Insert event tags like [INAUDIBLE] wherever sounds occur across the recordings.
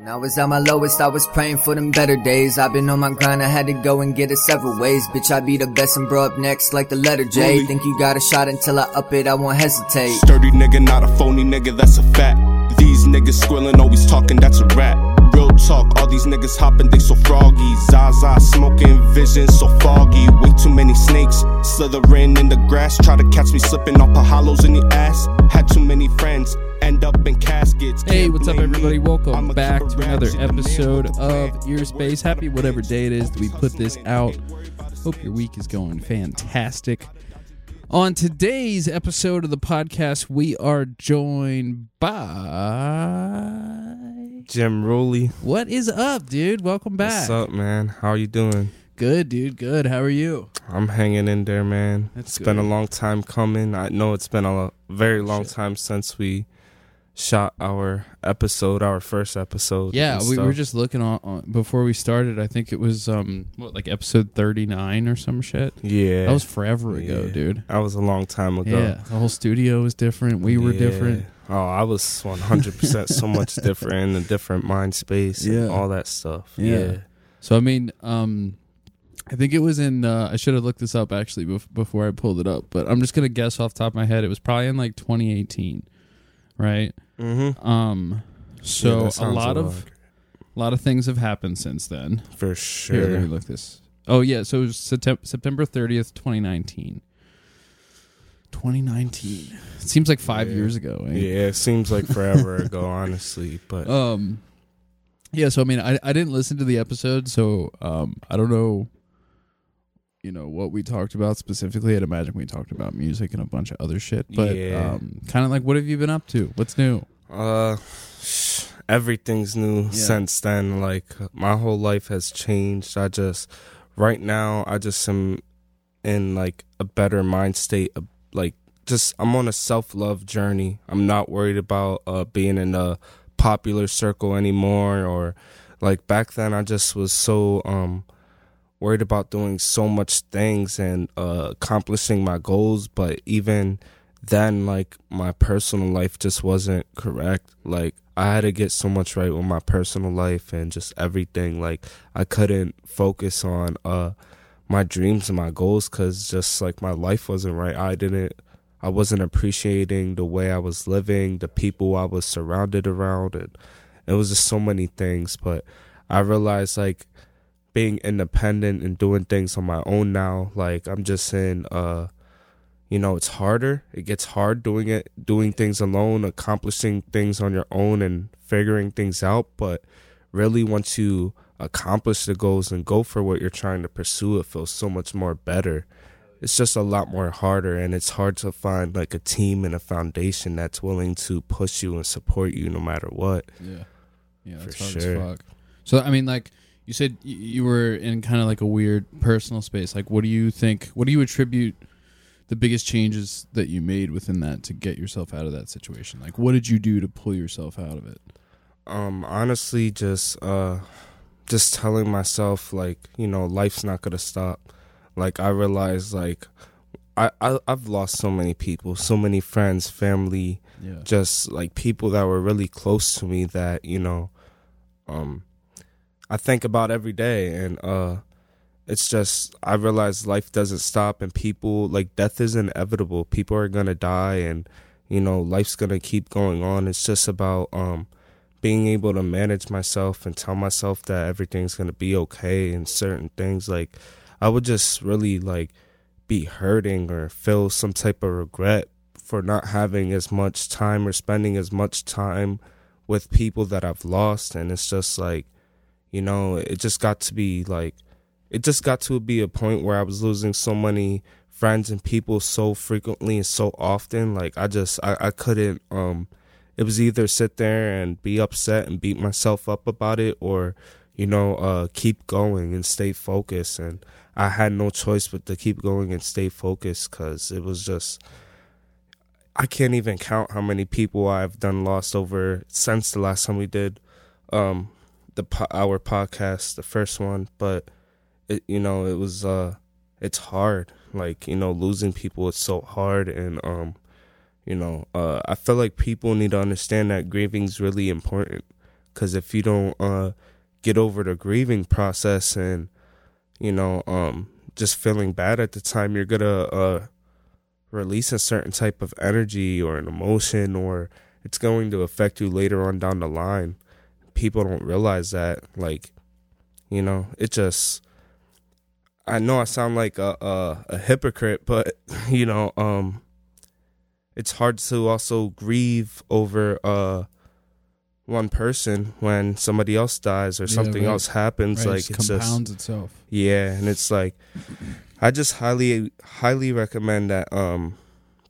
When I was at my lowest, I was praying for them better days. I've been on my grind, I had to go and get it several ways. Bitch, I be the best and bro up next like the letter J. Think you got a shot until I up it, I won't hesitate. Sturdy nigga, not a phony nigga, that's a fact. These niggas squilling, always talking, that's a rap. Talk, all these niggas hopping, they so froggy. Zaza smoking, vision so foggy. Way too many snakes slithering in the grass. Try to catch me slipping off the hollows in the ass. Had too many friends, end up in caskets. Hey, what's up, everybody? Welcome back to another ratchet, the man episode with the plan, of the Ear Space. Happy whatever day it is that we put this out. Hope your week is going fantastic. On today's episode of the podcast, we are joined by. Jim Rowley. What is up, dude? Welcome back. What's up, man? How are you doing? Good, dude. Good. How are you? I'm hanging in there, man. That's it's been a long time coming. I know it's been a very long time since we shot our episode, our first episode. Yeah, we were just looking on, on before we started. I think it was um what like episode thirty nine or some shit. yeah. That was forever ago, Yeah. dude. that was a long time ago. Yeah, the whole studio was different. We were Yeah. different. Oh, I was 100 percent so much [LAUGHS] different in a different mind space. Yeah. and all that stuff. Yeah. Yeah. So I mean, um, I think it was in. Uh, I should have looked this up actually bef- before I pulled it up, but I'm just gonna guess off the top of my head. It was probably in like 2018, right? Mm-hmm. Um, so a lot of a lot of things have happened since then. for Here, sure. let me look this. Oh yeah, so it was Septem- September 30th, 2019. 2019. It seems like five Yeah. years ago. eh? yeah, it seems like forever ago, [LAUGHS] honestly. But Um, yeah. So I mean, I I didn't listen to the episode, so um, I don't know. You know what we talked about specifically. I'd imagine we talked about music and a bunch of other shit. But Yeah. um, kind of like, what have you been up to? What's new? Uh, everything's new Yeah. since then. Like my whole life has changed. I just right now I just am in like a better mind state. Of, like just I'm on a self love journey. I'm not worried about uh being in a popular circle anymore or like back then I just was so um worried about doing so much things and uh accomplishing my goals but even then like my personal life just wasn't correct. Like i had to get so much right with my personal life and just everything. Like i couldn't focus on uh my dreams and my goals cuz just like my life wasn't right. I didn't i wasn't appreciating the way i was living the people i was surrounded around and it was just so many things. But i realized like being independent and doing things on my own now like i'm just saying, uh you know it's harder. It gets hard doing it doing things alone accomplishing things on your own and figuring things out. But really once you accomplish the goals and go for what you're trying to pursue it feels so much more better. It's just a lot more harder and it's hard to find like a team and a foundation that's willing to push you and support you no matter what. Yeah, yeah, For hard sure. as fuck. So I mean, like you said, you were in kind of like a weird personal space. Like, what do you think? What do you attribute the biggest changes that you made within that to get yourself out of that situation? Like, what did you do to pull yourself out of it? um honestly just uh just telling myself like you know life's not gonna stop like i realized like I, I i've lost so many people so many friends family Yeah, just like people that were really close to me that you know um i think about every day and uh it's just i realize life doesn't stop and people like death is inevitable. People are gonna die and you know life's gonna keep going on. It's just about um being able to manage myself and tell myself that everything's gonna be okay and certain things. Like i would just really like be hurting or feel some type of regret for not having as much time or spending as much time with people that I've lost. And it's just like you know it just got to be like it just got to be a point where I was losing so many friends and people so frequently and so often. Like I just I, I couldn't um it was either sit there and be upset and beat myself up about it or you know uh keep going and stay focused. And I had no choice but to keep going and stay focused cuz it was just I can't even count how many people I've done lost over since the last time we did um the our podcast, the first one, but it you know, it was uh it's hard. Like, you know, losing people is so hard and um you know, uh I feel like people need to understand that grieving's really important because if you don't uh get over the grieving process and you know um just feeling bad at the time you're gonna uh release a certain type of energy or an emotion or it's going to affect you later on down the line people don't realize that like you know it just i know i sound like a a, a hypocrite but [LAUGHS] you know um it's hard to also grieve over uh one person when somebody else dies or Yeah, something right. else happens Right, like it it's just compounds itself. yeah, and it's like I just highly highly recommend that um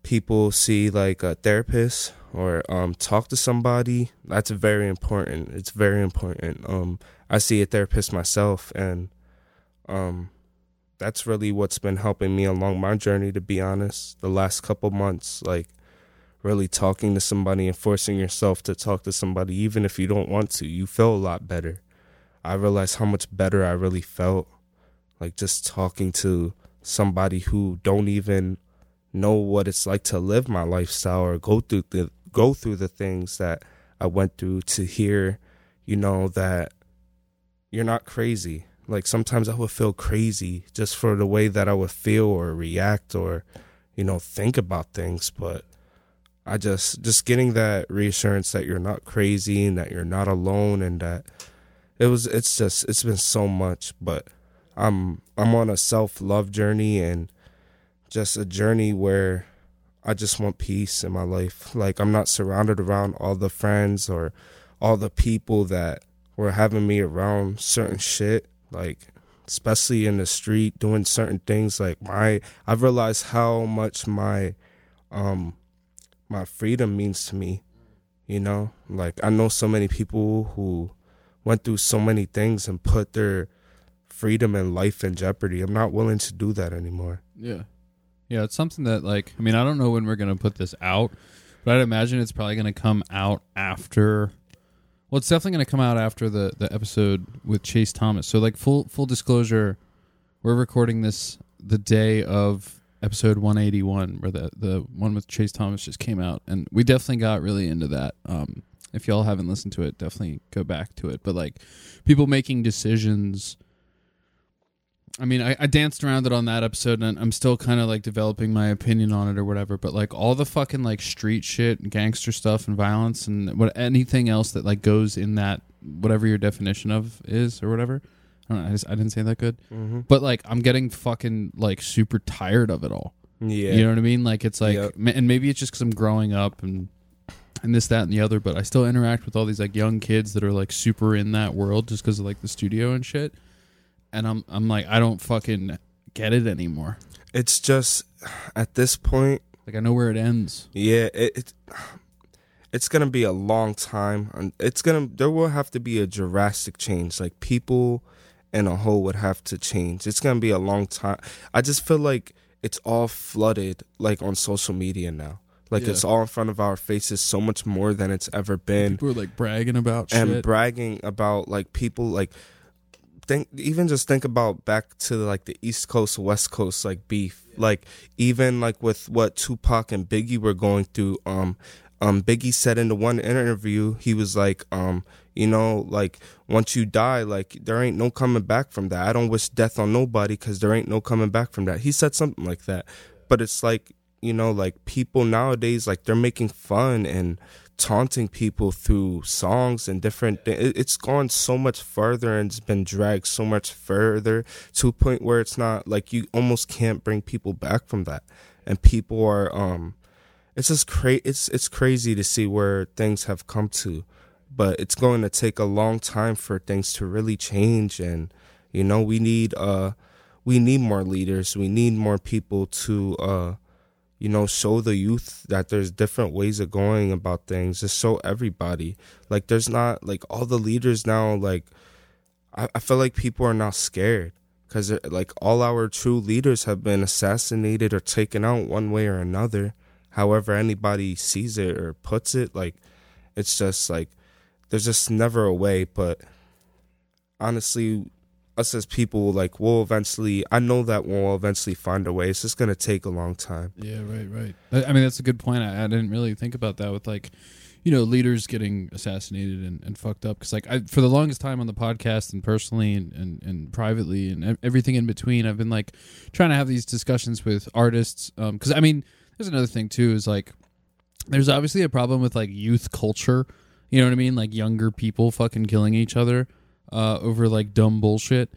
people see like a therapist or um talk to somebody. That's very important. It's very important. Um I see a therapist myself and um that's really what's been helping me along my journey to be honest. The last couple months like really talking to somebody and forcing yourself to talk to somebody even if you don't want to. You feel a lot better. I realized how much better I really felt like just talking to somebody who don't even know what it's like to live my lifestyle or go through the go through the things that I went through to hear, you know, that you're not crazy. Like sometimes I would feel crazy just for the way that I would feel or react or, you know, think about things. But I just just getting that reassurance that you're not crazy and that you're not alone and that it was it's just it's been so much but i'm i'm on a self-love journey and just a journey where i just want peace in my life like i'm not surrounded around all the friends or all the people that were having me around certain shit like especially in the street doing certain things like my i've realized how much my um my freedom means to me you know like i know so many people who went through so many things and put their freedom and life in jeopardy. I'm not willing to do that anymore. Yeah. Yeah, it's something that like I mean, I don't know when we're gonna put this out, but I'd imagine it's probably gonna come out after well, it's definitely gonna come out after the, the episode with Chase Thomas. So like full full disclosure, we're recording this the day of episode one eighty one, where the the one with Chase Thomas just came out. And we definitely got really into that. Um if y'all haven't listened to it, definitely go back to it. But like people making decisions I mean, I, I danced around it on that episode, and I'm still kind of like developing my opinion on it or whatever. But like all the fucking like street shit, and gangster stuff, and violence, and what anything else that like goes in that whatever your definition of is or whatever. I don't know. I, just, I didn't say that good, Mm-hmm. but like I'm getting fucking like super tired of it all. Yeah. You know what I mean? Like it's like, Yep. ma- and maybe it's just because I'm growing up and and this, that, and the other. But I still interact with all these like young kids that are like super in that world just because of like the studio and shit. And I'm I'm like I don't fucking get it anymore. it's just at this point, Like I know where it ends. yeah, it, it it's gonna be a long time, and it's gonna there will have to be a drastic change. Like people in a whole would have to change. It's gonna be a long time. I just feel like it's all flooded like on social media now. Like Yeah. it's all in front of our faces so much more than it's ever been. People are like bragging about and shit. bragging about like people like think even just think about back to like the east coast west coast like beef. Like even like with what tupac and biggie were going through um um biggie said in the one interview he was like um you know like once you die like there ain't no coming back from that. I don't wish death on nobody because there ain't no coming back from that. He said something like that. But it's like you know like people nowadays like they're making fun and taunting people through songs and different things. It's gone so much further and it's been dragged so much further to a point where it's not like you almost can't bring people back from that. And people are um it's just cra- it's it's crazy to see where things have come to. But it's going to take a long time for things to really change and you know, we need uh we need more leaders. We need more people to uh you know, show the youth that there's different ways of going about things. Just show everybody. Like, there's not like all the leaders now. Like, I, I feel like people are now scared because uh, like all our true leaders have been assassinated or taken out one way or another. However, anybody sees it or puts it, like, it's just like there's just never a way. But honestly, us as people, like, we'll eventually. I know that we'll eventually find a way. It's just gonna take a long time. Yeah, right, right. I mean, that's a good point. I, I didn't really think about that with like, you know leaders getting assassinated and, and fucked up because like I, for the longest time on the podcast and personally and, and, and privately and everything in between i've been like trying to have these discussions with artists um, because i mean there's another thing too is like there's obviously a problem with like youth culture you know what i mean like younger people fucking killing each other uh, over like dumb bullshit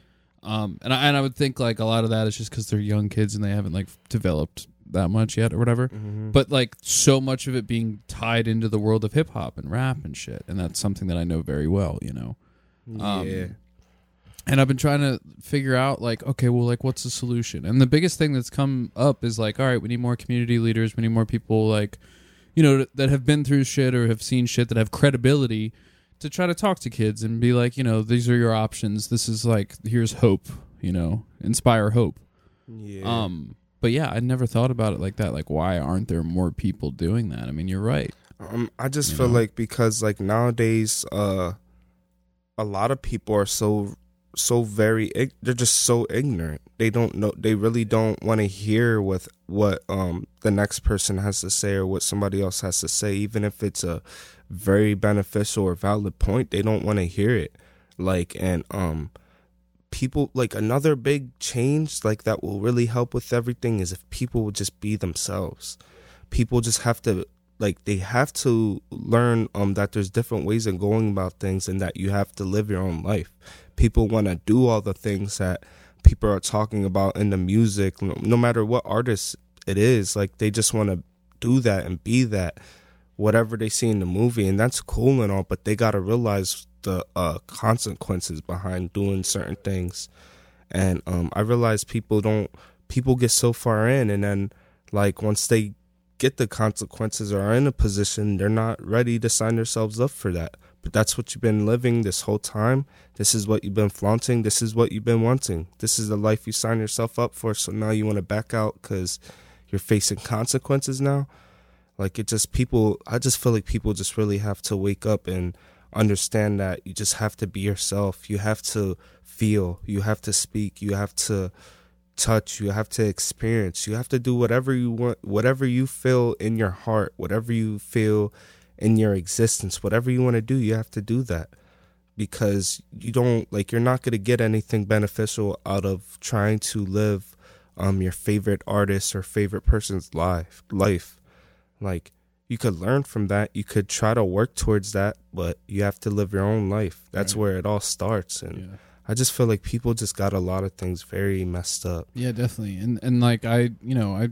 um, and I, and I would think like a lot of that is just because they're young kids and they haven't like developed that much yet or whatever. But like so much of it being tied into the world of hip hop and rap and shit, and that's something that I know very well. You know, Um, yeah. and I've been trying to figure out like, okay, well, like what's the solution? And the biggest thing that's come up is like, all right, we need more community leaders. We need more people like, you know, that have been through shit or have seen shit that have credibility to try to talk to kids and be like, you know, these are your options. This is like, here's hope. You know, inspire hope. Yeah. Um, but yeah, I never thought about it like that. Like, why aren't there more people doing that? I mean, you're right. Um, I just You feel know? like because like nowadays, uh, a lot of people are so so very they're just so ignorant. They don't know. They really don't want to hear with what um the next person has to say or what somebody else has to say, even if it's a very beneficial or valid point. They don't want to hear it. Like and um people like another big change like that will really help with everything is if people would just be themselves people just have to like they have to learn um that there's different ways of going about things and that you have to live your own life people want to do all the things that people are talking about in the music no, matter what artist it is like they just want to do that and be that whatever they see in the movie and that's cool and all but they got to realize the uh consequences behind doing certain things. And um i realize people don't people get so far in and then like once they get the consequences or are in a position they're not ready to sign themselves up for that but that's what you've been living this whole time. This is what you've been flaunting. This is what you've been wanting. This is the life you signed yourself up for. So now you want to back out because you're facing consequences now? Like it just people i just feel like people just really have to wake up and understand that you just have to be yourself. You have to feel. You have to speak. You have to touch. You have to experience. You have to do whatever you want whatever you feel in your heart whatever you feel in your existence whatever you want to do you have to do that because you don't like you're not going to get anything beneficial out of trying to live um your favorite artist or favorite person's life life like you could learn from that you could try to work towards that but you have to live your own life that's Right. where it all starts and Yeah. I just feel like people just got a lot of things very messed up. Yeah, definitely. And and like I, you know, I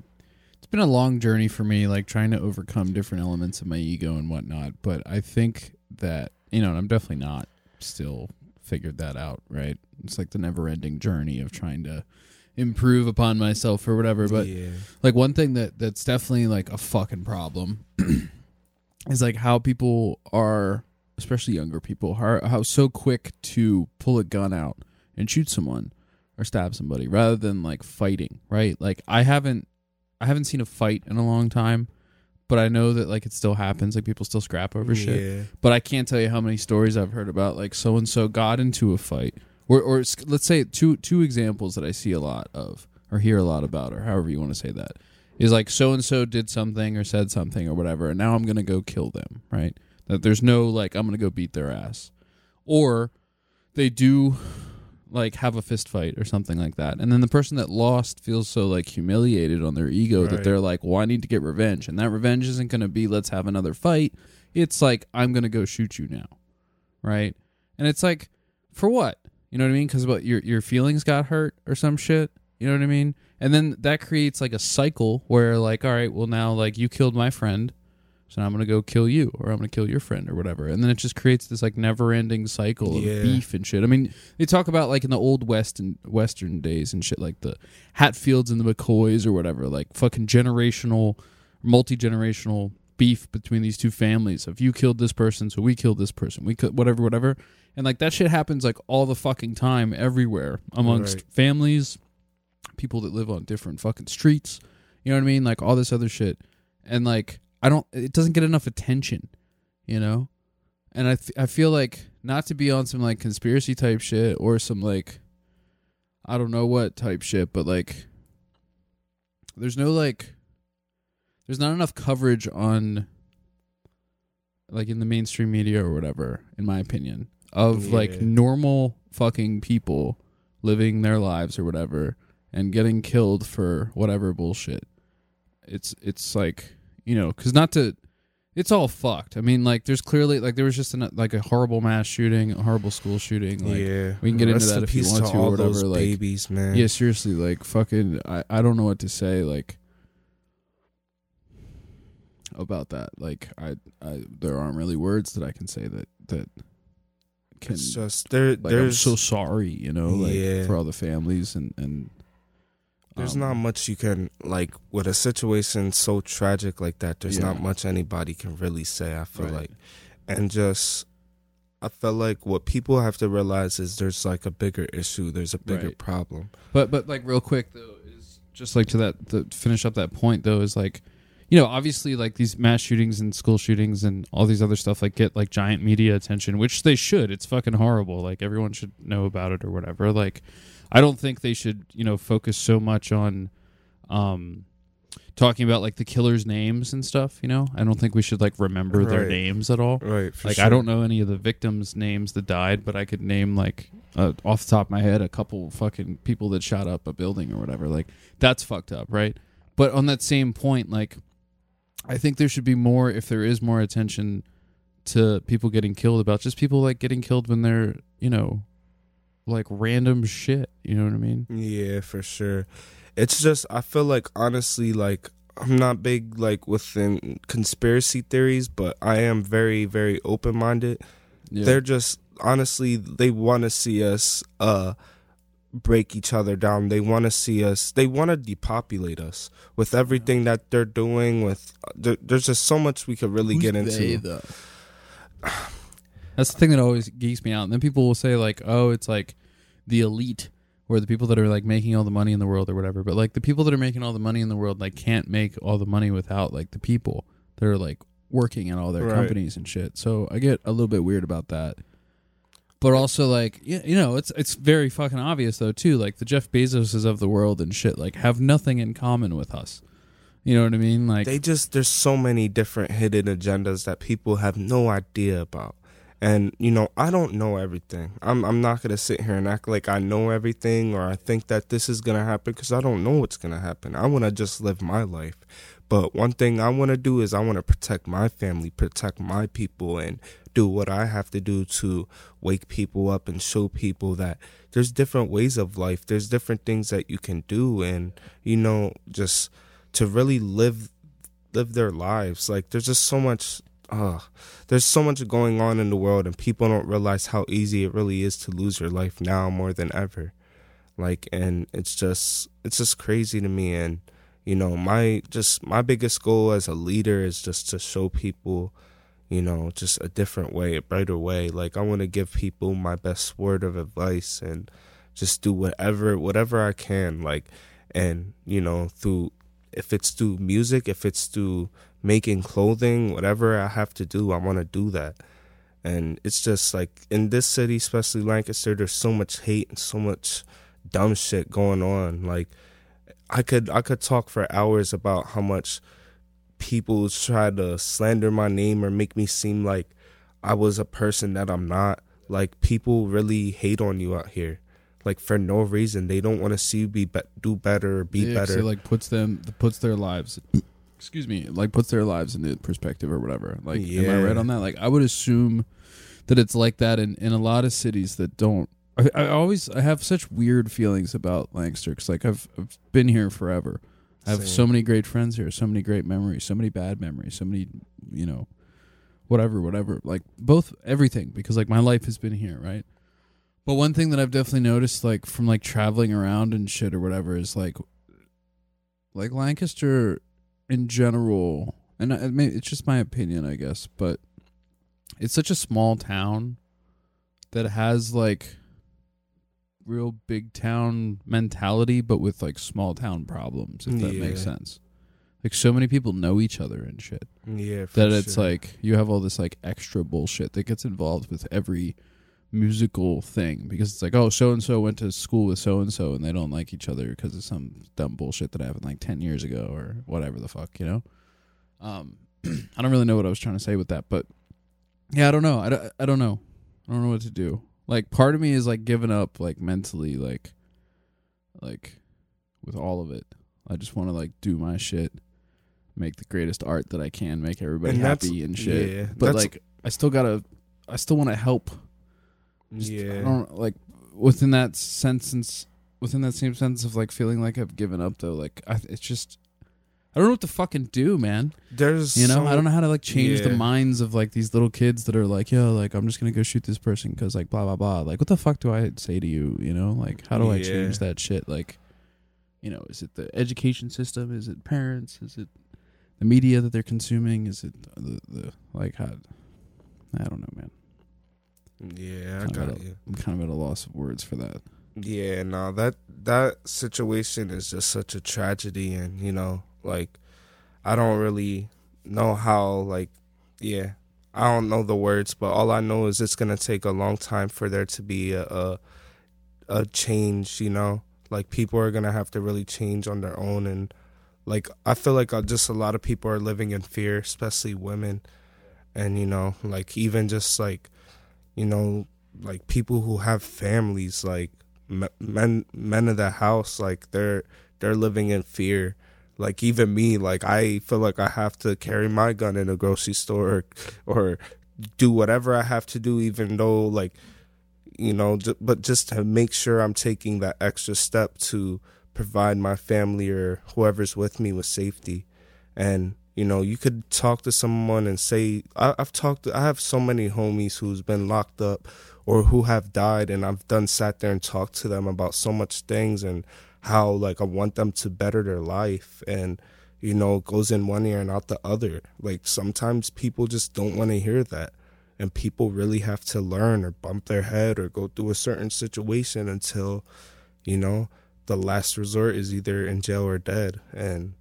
been a long journey for me like trying to overcome different elements of my ego and whatnot, but I think that, you know, and I'm definitely not still figured that out, right? It's like the never-ending journey of trying to improve upon myself or whatever, but yeah, like one thing that that's definitely like a fucking problem [CLEARS THROAT] is like how people are especially younger people how, how so quick to pull a gun out and shoot someone or stab somebody rather than like fighting right like i haven't i haven't seen a fight in a long time but i know that like it still happens. Like people still scrap over shit. Yeah, but I can't tell you how many stories I've heard about like so and so got into a fight, or or let's say two two examples that I see a lot of or hear a lot about, or however you want to say that, is like so and so did something or said something or whatever, and now I'm gonna go kill them, right? That there's no like I'm gonna go beat their ass, or they do like have a fist fight or something like that, and then the person that lost feels so like humiliated on their ego that they're like, well, I need to get revenge, and that revenge isn't gonna be let's have another fight it's like I'm gonna go shoot you now, right? And it's like, for what? You know what I mean? Because what your your feelings got hurt or some shit. You know what I mean? And then that creates like a cycle where like, all right, well now like you killed my friend, so now I'm gonna go kill you, or I'm gonna kill your friend, or whatever. And then it just creates this like never ending cycle of Yeah. beef and shit. I mean, they talk about like in the old west and western days and shit, like the Hatfields and the McCoys or whatever, like fucking generational, multi generational beef between these two families If you killed this person, so we killed this person, we could whatever, whatever, and like that shit happens like all the fucking time everywhere amongst Right. families, people that live on different fucking streets. You know what I mean? Like all this other shit, and like I don't, it doesn't get enough attention, you know. And I, th- I feel like not to be on some like conspiracy type shit or some like I don't know what type shit, but like there's no like there's not enough coverage on like in the mainstream media or whatever, in my opinion, of like normal fucking people living their lives or whatever and getting killed for whatever bullshit. It's it's like you know, because not to, it's all fucked. I mean, like there's clearly like there was just an, like a horrible mass shooting, a horrible school shooting. Like, yeah, we can get into that if you want to to or whatever, like- babies, man. yeah, seriously, like fucking, I, I don't know what to say, like about that. Like, I, I, there aren't really words that I can say that that can. it's just there. like, I'm so sorry, you know, like Yeah. for all the families and and. There's um, not much you can like with a situation so tragic like that. There's Yeah. not much anybody can really say. I feel Right. like, and just I felt like what people have to realize is there's like a bigger issue. There's a bigger Right. problem. But but like real quick though is just like to that to finish up that point though is like you know obviously like these mass shootings and school shootings and all these other stuff like get like giant media attention which they should it's fucking horrible like everyone should know about it or whatever like I don't think they should you know focus so much on um talking about like the killers names and stuff you know I don't think we should like remember their Right. names at all Right. For like sure. I don't know any of the victims' names that died, but I could name like uh, off the top of my head a couple fucking people that shot up a building or whatever. Like that's fucked up, right? But on that same point, like I think there should be more if there is more attention to people getting killed about just people like getting killed when they're you know like random shit. You know what I mean? Yeah, for sure. It's just I feel like honestly like I'm not big like within conspiracy theories, but I am very very open minded. Yeah. They're just honestly they want to see us uh break each other down. They want to see us. They want to depopulate us with everything that they're doing. With there, there's just so much we could really Who's get into. they? [SIGHS] [SIGHS] [SIGHS] That's the thing that always geeks me out. And then people will say like, "Oh, it's like the elite or the people that are like making all the money in the world or whatever." But like the people that are making all the money in the world like can't make all the money without like the people that are like working at all their Right. companies and shit. So I get a little bit weird about that. But also like you know, it's it's very fucking obvious though too. Like the Jeff Bezoses of the world and shit like have nothing in common with us. You know what I mean? Like they just there's so many different hidden agendas that people have no idea about and you know i don't know everything. I'm i'm not to sit here and act like i know everything or i think that this is to happen cuz i don't know what's to happen. I want to just live my life. But one thing i want to do is i want to protect my family protect my people and do what i have to do to wake people up and show people that there's different ways of life. There's different things that you can do and you know just to really live live their lives. Like there's just so much uh there's so much going on in the world and people don't realize how easy it really is to lose your life now more than ever. Like and it's just it's just crazy to me and you know, my just my biggest goal as a leader is just to show people you know, just a different way, a brighter way. Like I want to give people my best word of advice and just do whatever whatever I can like and you know, through if it's through music, if it's through making clothing, whatever I have to do, I want to do that. And it's just like in this city, especially Lancaster, there's so much hate and so much dumb shit going on. Like I could I could talk for hours about how much people try to slander my name or make me seem like I was a person that I'm not. Like people really hate on you out here. Like for no reason, they don't want to see you be, be do better, or be Yeah, better. It like puts them puts their lives excuse me, like puts their lives into perspective or whatever. Like am I right on that? Like I would assume that it's like that in, in a lot of cities that don't I, I always I have such weird feelings about Lancaster cuz like I've I've been here forever. I have Same. so many great friends here, so many great memories, so many bad memories, so many, you know, whatever, whatever. Like both everything because like my life has been here, right? But one thing that I've definitely noticed like from like traveling around and shit or whatever is like like Lancaster in general, and I, I mean, it's just my opinion, I guess, but it's such a small town that has like real big town mentality, but with like small town problems, if that makes sense. Like so many people know each other and shit yeah, for that it's sure. like you have all this like extra bullshit that gets involved with every musical thing because it's like oh so and so went to school with so and so and they don't like each other because of some dumb bullshit that happened like 10 years ago or whatever the fuck you know um [CLEARS THROAT] i don't really know what i was trying to say with that but yeah, I don't know. I don't, I don't know. I don't know what to do. Like part of me is like giving up like mentally like like with all of it. I just want to like do my shit, make the greatest art that I can, make everybody And happy and shit. yeah, but like I still got to I still want to help. Just, I yeah. don't like within that sentence within that same sense of like feeling like I've given up though. Like I, it's just I don't know what to fucking do, man. There's You know, so- I don't know how to like change the minds of like these little kids that are like, yo, like I'm just gonna go shoot this person because like blah blah blah. Like, what the fuck do I say to you? You know, like how do I change that shit? Like, you know, is it the education system? Is it parents? Is it the media that they're consuming? Is it the, the like how? I don't know, man. Yeah, I got you. I'm kind of at a loss of words for that. Yeah, no, that that situation is just such a tragedy, and you know, like, I don't really know how, like, yeah, I don't know the words, but all I know is it's gonna take a long time for there to be a a, a change. You know, like people are gonna have to really change on their own, and like I feel like uh, just a lot of people are living in fear, especially women, and you know, like even just like, you know, like people who have families, like me- men men of the house like they're they're living in fear. Like even me like i feel like i have to carry my gun in a grocery store or, or do whatever i have to do even though like you know but just to make sure i'm taking that extra step to provide my family or whoever's with me with safety. And you know you could talk to someone and say I, i've talked i have so many homies who's been locked up or who have died and I've done sat there and talked to them about so much things and how like I want them to better their life and you know goes in one ear and out the other. Like sometimes people just don't want to hear that and people really have to learn or bump their head or go through a certain situation until you know the last resort is either in jail or dead and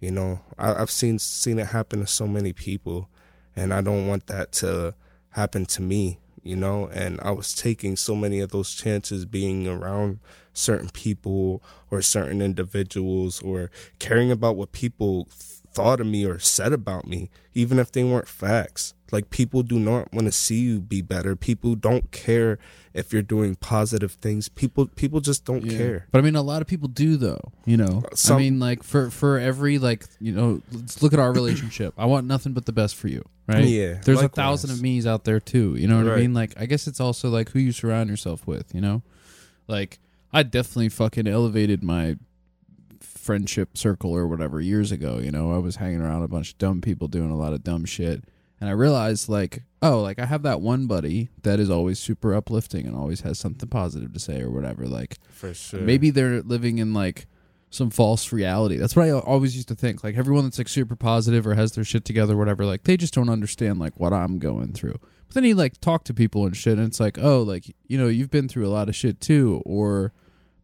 you know I, I've seen seen it happen to so many people and I don't want that to happen to me you know? And i was taking so many of those chances being around certain people or certain individuals or caring about what people thought of me or said about me even if they weren't facts. Like people do not want to see you be better. People don't care if you're doing positive things people people just don't Yeah. care But I mean, a lot of people do, though. You know, Some- I mean, like for for every like you know, let's look at our relationship. I want nothing but the best for you, right? Yeah, There's a thousand of me's out there too. You know what I mean? Like, I guess it's also like who you surround yourself with. You know, like I definitely fucking elevated my friendship circle or whatever years ago. You know, I was hanging around a bunch of dumb people doing a lot of dumb shit. And I realized, like, oh, like I have that one buddy that is always super uplifting and always has something positive to say or whatever. Like, for sure maybe they're living in like some false reality. That's what I always used to think. Like everyone that's like super positive or has their shit together, whatever, like they just don't understand like what I'm going through. But then you like talk to people and shit, and it's like, oh, like you know, you've been through a lot of shit too, or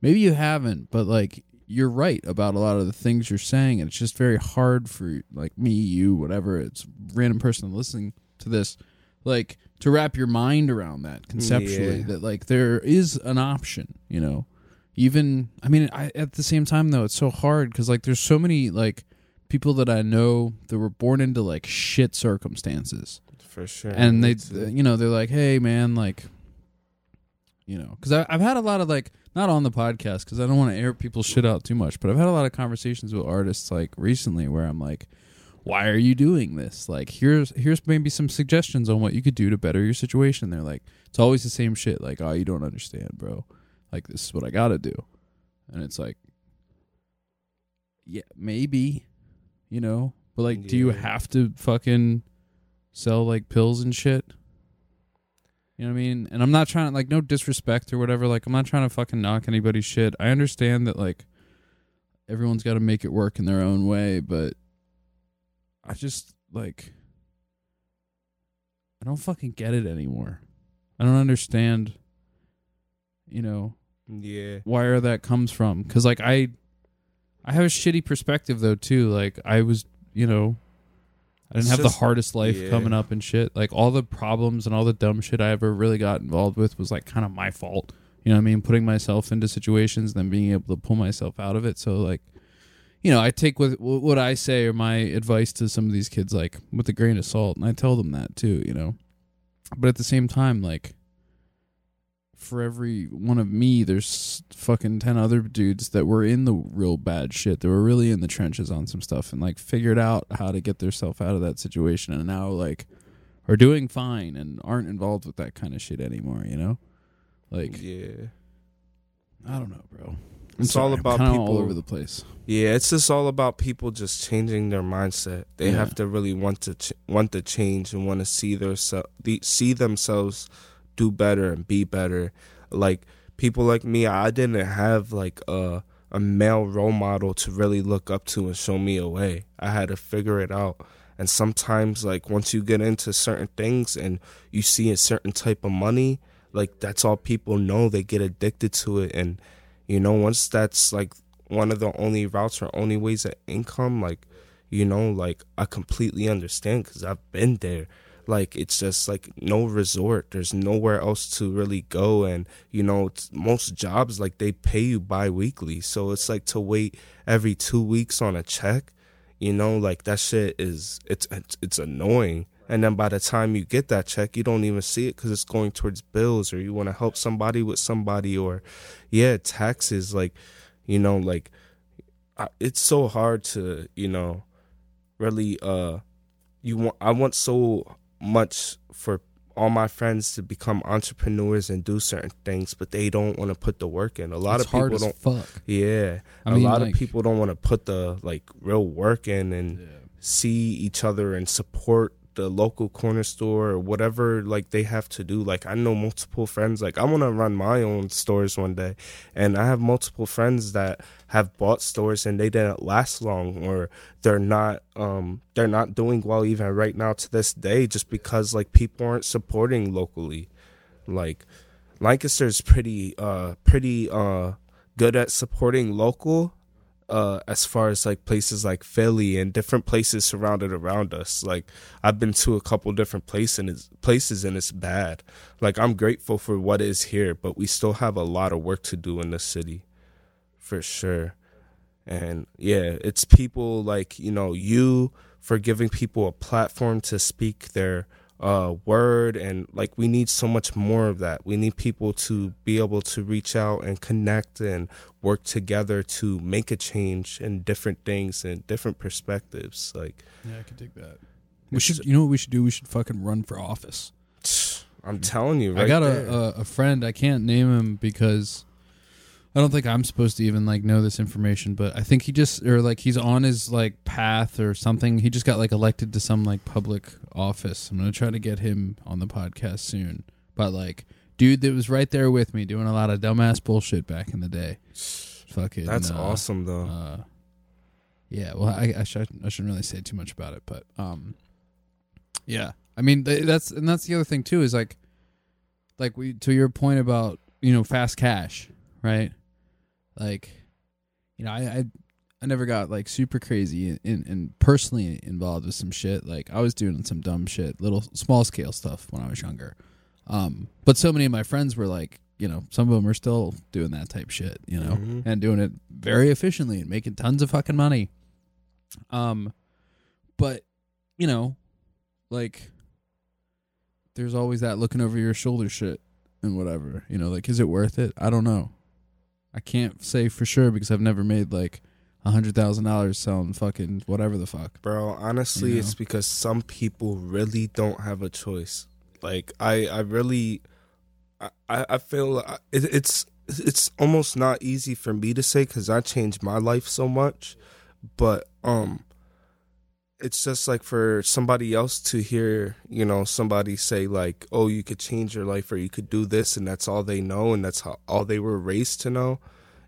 maybe you haven't, but like you're right about a lot of the things you're saying, and it's just very hard for like me, you, whatever, it's random person listening to this, like to wrap your mind around that conceptually. Yeah. That like there is an option, you know even i mean I, at the same time though it's so hard because like there's so many like people that i know that were born into like shit circumstances for sure and they you know they're like hey man like you know because i've had a lot of like not on the podcast because i don't want to air people's shit out too much but i've had a lot of conversations with artists like recently where i'm like why are you doing this? Like here's here's maybe some suggestions on what you could do to better your situation. They're like it's always the same shit like oh you don't understand bro. Like this is what i gotta do. And it's like yeah maybe you know but like do you have to fucking sell like pills and shit you know what i mean? And i'm not trying to like no disrespect or whatever like i'm not trying to fucking knock anybody's shit. I understand that like everyone's got to make it work in their own way but i just like i don't fucking get it anymore. I don't understand you know yeah. where that comes from. Because like i i have a shitty perspective though too. Like i was you know i didn't It's have the hardest life yeah. coming up and shit. Like all the problems and all the dumb shit i ever really got involved with was like kind of my fault. You know what i mean? Putting myself into situations then being able to pull myself out of it. So like you know i take what what i say or my advice to some of these kids like with a grain of salt and i tell them that too you know? But at the same time, like for every one of me, there's fucking ten other dudes that were in the real bad shit. They were really in the trenches on some stuff and like figured out how to get themselves out of that situation, and now like are doing fine and aren't involved with that kind of shit anymore. You know, like yeah. I don't know, bro. It's all about people- all over the place. Yeah, it's just all about people just changing their mindset. They Yeah. have to really want to ch- want to change and want to see their se- see themselves do better and be better. Like people like me, I didn't have like a a male role model to really look up to and show me a way. I had to figure it out. And sometimes like once you get into certain things and you see a certain type of money, like that's all people know. They get addicted to it and you know once that's like one of the only routes or only ways of income like you know like i completely understand because i've been there like it's just like no resort. There's nowhere else to really go. And you know most jobs like they pay you bi-weekly. So it's like to wait every two weeks on a check you know like that shit is it's it's, it's annoying. And then by the time you get that check you don't even see it because it's going towards bills or you want to help somebody with somebody or yeah taxes like you know like I, it's so hard to you know really uh you want i want so much for all my friends to become entrepreneurs and do certain things but they don't want to put the work in. A lot it's of people don't fuck. yeah. I a mean, lot like- of people don't want to put the like real work in and see each other and support the local corner store or whatever like they have to do. Like i know multiple friends like i want to run my own stores one day. And i have multiple friends that have bought stores and they didn't last long or they're not um they're not doing well even right now to this day just because like people aren't supporting locally. Like lancaster's pretty uh pretty uh good at supporting local uh as far as like places like Philly and different places surrounded around us. Like I've been to a couple different places and it's places and it's bad. Like I'm grateful for what is here, but we still have a lot of work to do in the city. For sure. And yeah, it's people like, you know, you for giving people a platform to speak their uh word and like we need so much more of that. We need people to be able to reach out and connect and work together to make a change in different things and different perspectives. Like Yeah, I could dig that. We should, you know what we should do? We should fucking run for office. I'm telling you, right I got there. a, a a friend. I can't name him because I don't think I'm supposed to even like know this information. But I think he just or like he's on his like path or something. He just got like elected to some like public office. I'm gonna try to get him on the podcast soon. But like, dude, that was right there with me doing a lot of dumbass bullshit back in the day. Fucking, That's uh, awesome though. uh, yeah, well, I I, should, I shouldn't really say too much about it, but um, yeah, I mean th- that's and that's the other thing too is like, like we to your point about you know fast cash, right? Like, you know, I I, I never got like super crazy and in, in, personally involved with some shit. Like I was doing some dumb shit, little small scale stuff when I was younger. Um, but so many of my friends were like, you know, some of them are still doing that type shit, you know, Mhm. and doing it very efficiently and making tons of fucking money. Um, but you know, like, there's always that looking over your shoulder shit and whatever. You know, like, is it worth it? I don't know. I can't say for sure because I've never made like a hundred thousand dollars selling fucking whatever the fuck. Bro, honestly, You know? it's because some people really don't have a choice. Like I, I really, I, I feel uh, it, it's it's almost not easy for me to say because I changed my life so much, but um, it's just like for somebody else to hear, you know, somebody say like, "Oh, you could change your life, or you could do this," and that's all they know, and that's how all they were raised to know.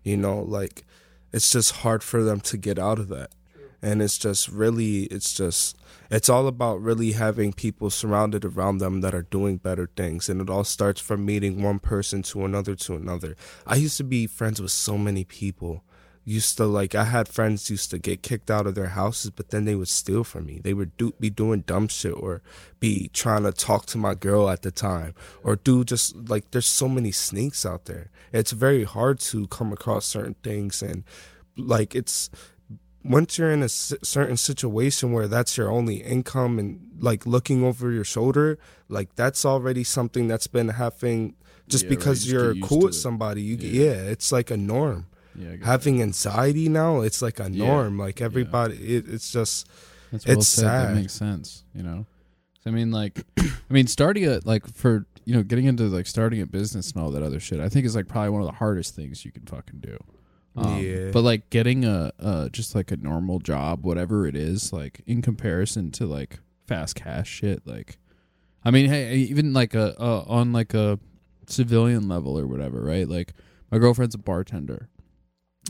You know, like it's just hard for them to get out of that and it's just really it's just it's all about really having people surrounded around them that are doing better things and it all starts from meeting one person to another to another i used to be friends with so many people used to like i had friends used to get kicked out of their houses but then they would steal from me they would do be doing dumb shit or be trying to talk to my girl at the time or do just like there's so many snakes out there it's very hard to come across certain things and like it's once you're in a certain situation where that's your only income and like looking over your shoulder, like that's already something that's been happening just Yeah, because just you're cool with it. somebody. You Yeah. yeah. it's like a norm. Yeah, Having anxiety now, it's like a Yeah. norm. Like everybody, it, it's just That's well It's said. That sad. makes sense. You know, I mean, like, [CLEARS THROAT] I mean, starting a like for you know getting into like starting a business and all that other shit. I think is like probably one of the hardest things you can fucking do. Um, Yeah. But like getting a, a just like a normal job, whatever it is, like in comparison to like fast cash shit, like, I mean, hey, even like a, a on like a civilian level or whatever, right? Like my girlfriend's a bartender,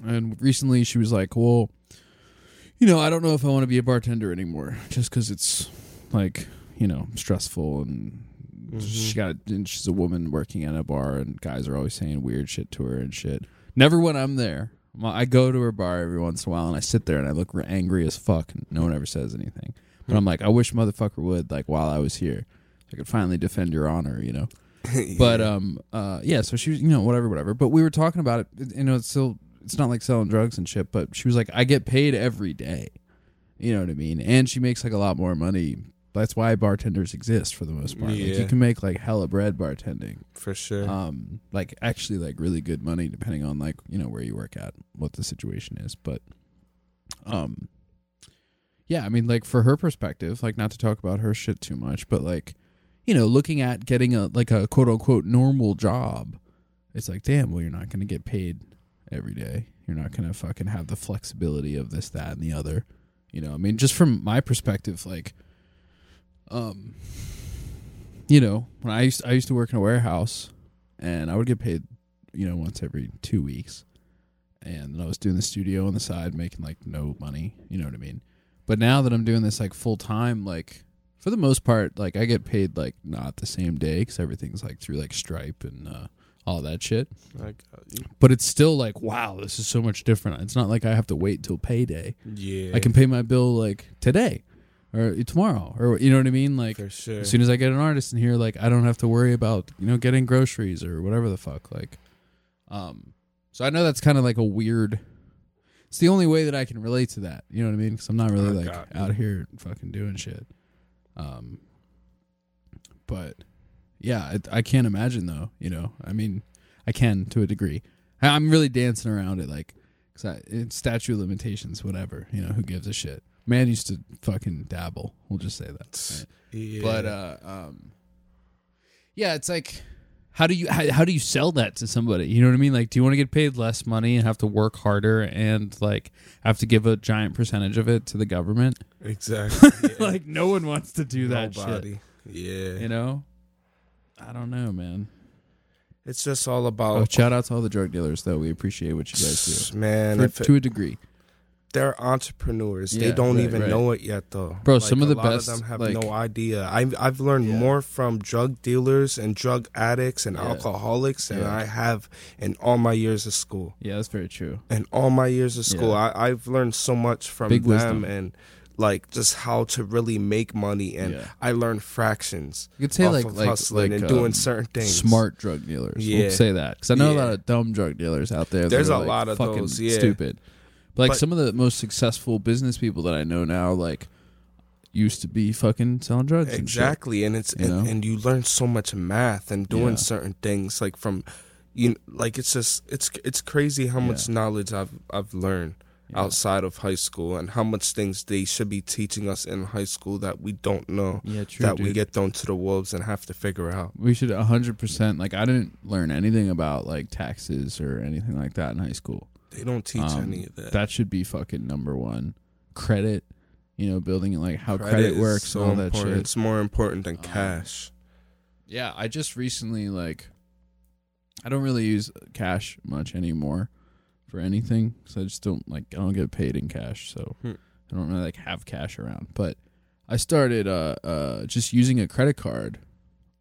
and recently she was like, well you know, I don't know if I want to be a bartender anymore, just because it's like you know stressful and she got and she's a woman working at a bar and guys are always saying weird shit to her and shit. Never when I'm there. I go to her bar every once in a while and I sit there and I look angry as fuck and no one ever says anything. But I'm like, I wish motherfucker would like while I was here, I could finally defend your honor, you know. [LAUGHS] But um, uh, yeah. So she was, you know, whatever, whatever. But we were talking about it. You know, it's still, it's not like selling drugs and shit. But she was like, I get paid every day. You know what I mean? And she makes like a lot more money. That's why bartenders exist for the most part. Like, you can make like hella bread bartending. for sure. Um, like actually like really good money depending on like you know where you work at, what the situation is. But, um, yeah, I mean, like for her perspective, like not to talk about her shit too much, but like, you know, looking at getting a like a quote unquote normal job, it's like, damn, well, you're not going to get paid every day. You're not going to fucking have the flexibility of this, that, and the other. You know, I mean, just from my perspective, like, um, you know, when I used I used to work in a warehouse, and I would get paid, you know, once every two weeks, and I was doing the studio on the side, making like no money. You know what I mean? But now that I'm doing this like full time, like for the most part, like I get paid like not the same day because everything's like through like Stripe and uh, all that shit. I. But it's still like, wow, this is so much different. It's not like I have to wait till payday. Yeah, I can pay my bill like today or tomorrow or you know what I mean? Like for sure. as soon as I get an artist in here, like I don't have to worry about you know getting groceries or whatever the fuck. Like, um, so I know that's kind of like a weird. It's the only way that I can relate to that. You know what I mean? Because I'm not really I like you. out here fucking doing shit. Um, but yeah, it, I can't imagine though. You know, I mean, I can to a degree. I, I'm really dancing around it, like, cause I, it's statute limitations, whatever. You know, who gives a shit? Man used to fucking dabble. We'll just say that. right? yeah. But uh, um, yeah, it's like, how do you how, how do you sell that to somebody? You know what I mean? Like, do you want to get paid less money and have to work harder and like have to give a giant percentage of it to the government? exactly. [LAUGHS] Yeah. like, no one wants to do that shit. Yeah, You know? I don't know, man. it's just all Oh, about shout out to all the drug dealers, though. We appreciate what you guys do. man. For, it- to a degree. they're entrepreneurs. they don't right, even right. know it yet, though. Bro, Like, some of a the lot best, of them have like- no idea. I've I've learned Yeah. more from drug dealers and drug addicts and Yeah. alcoholics than Yeah. I have in all my years of school. Yeah, that's very true. In all my years of school, Yeah. I, I've learned so much from Big them wisdom. and like just how to really make money. And Yeah. I learned fractions. You could say like like hustling like and doing um, certain things. smart drug dealers. Yeah. We'll say that because I know a lot of dumb drug dealers out there. that There's are, a like, lot of fucking those, yeah. stupid. But like But- some of the most successful business people that I know now, like used to be fucking selling drugs. and shit. Exactly, and it's You and, and you learn so much math and doing Yeah. certain things like from you know, like it's just it's it's crazy how much knowledge I've I've learned Yeah. outside of high school and how much things they should be teaching us in high school that we don't know Yeah, true. that we get thrown to the wolves and have to figure out. We should hundred percent. Like I didn't learn anything about like taxes or anything like that in high school. They don't teach Um, any of that. That should be fucking number one. Credit, you know, building like how credit, Credit works so all that shit. It's more important than Um, cash. Yeah, I just recently like I don't really use cash much anymore for anything because I just don't like I don't get paid in cash, so Hmm. I don't really like have cash around. But I started uh uh just using a credit card.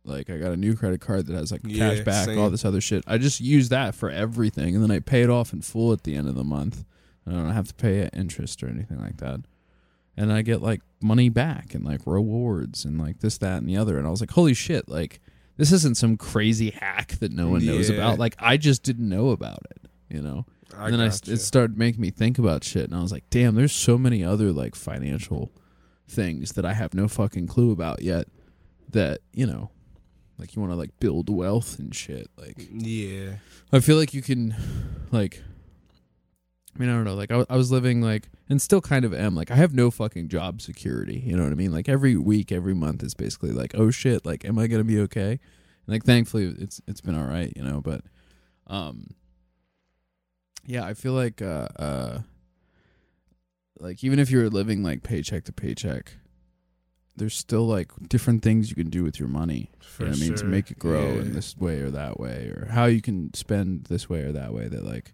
Like I got a new credit card that has like Yeah, cash back, same. all this other shit. I just use that for everything, and then I pay it off in full at the end of the month. I don't have to pay interest or anything like that. And I get like money back and like rewards and like this, that, and the other. And I was like, holy shit! Like this isn't some crazy hack that no one knows Yeah. about. Like I just didn't know about it. You know. I and then I, gotcha. it started making me think about shit, and I was like, damn, there's so many other like financial things that I have no fucking clue about yet. That you know, like you want to like build wealth and shit. Like yeah, I feel like you can, like, I mean, I don't know. Like, I, I was living like, and still kind of am. Like, I have no fucking job security. You know what I mean? Like, every week, every month is basically like, oh shit, like, am I gonna be okay? And, like, thankfully, it's it's been all right. You know, but, um, yeah, I feel like, uh, uh, like even if you're living like paycheck to paycheck. There's still like different things you can do with your money. for You know I mean? To make it grow Yeah. in this way or that way, or how you can spend this way or that way. That like,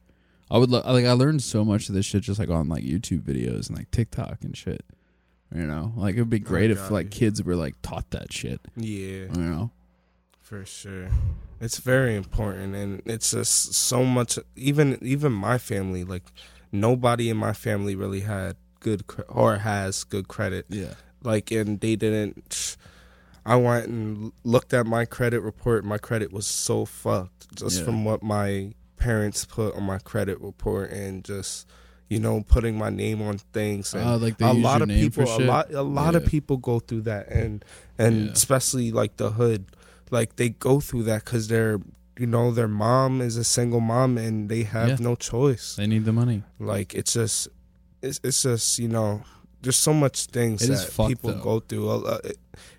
I would lo- like I learned so much of this shit just like on like YouTube videos and like TikTok and shit. You know, like it would be great if got like kids were like taught that shit. Yeah, You know, for sure. It's very important, and it's just so much. Even even my family, like nobody in my family really had good or has good credit. yeah, Like, and they didn't. I went and looked at my credit report. My credit was so fucked just Yeah. from what my parents put on my credit report, and just you know putting my name on things. And uh, like a lot of people a lot a lot of people go through that and and Yeah. especially like the hood like they go through that because they're you know their mom is a single mom and they have Yeah. no choice They need the money. like it's just it's, it's just you know there's so much things It that fucked, people though. go through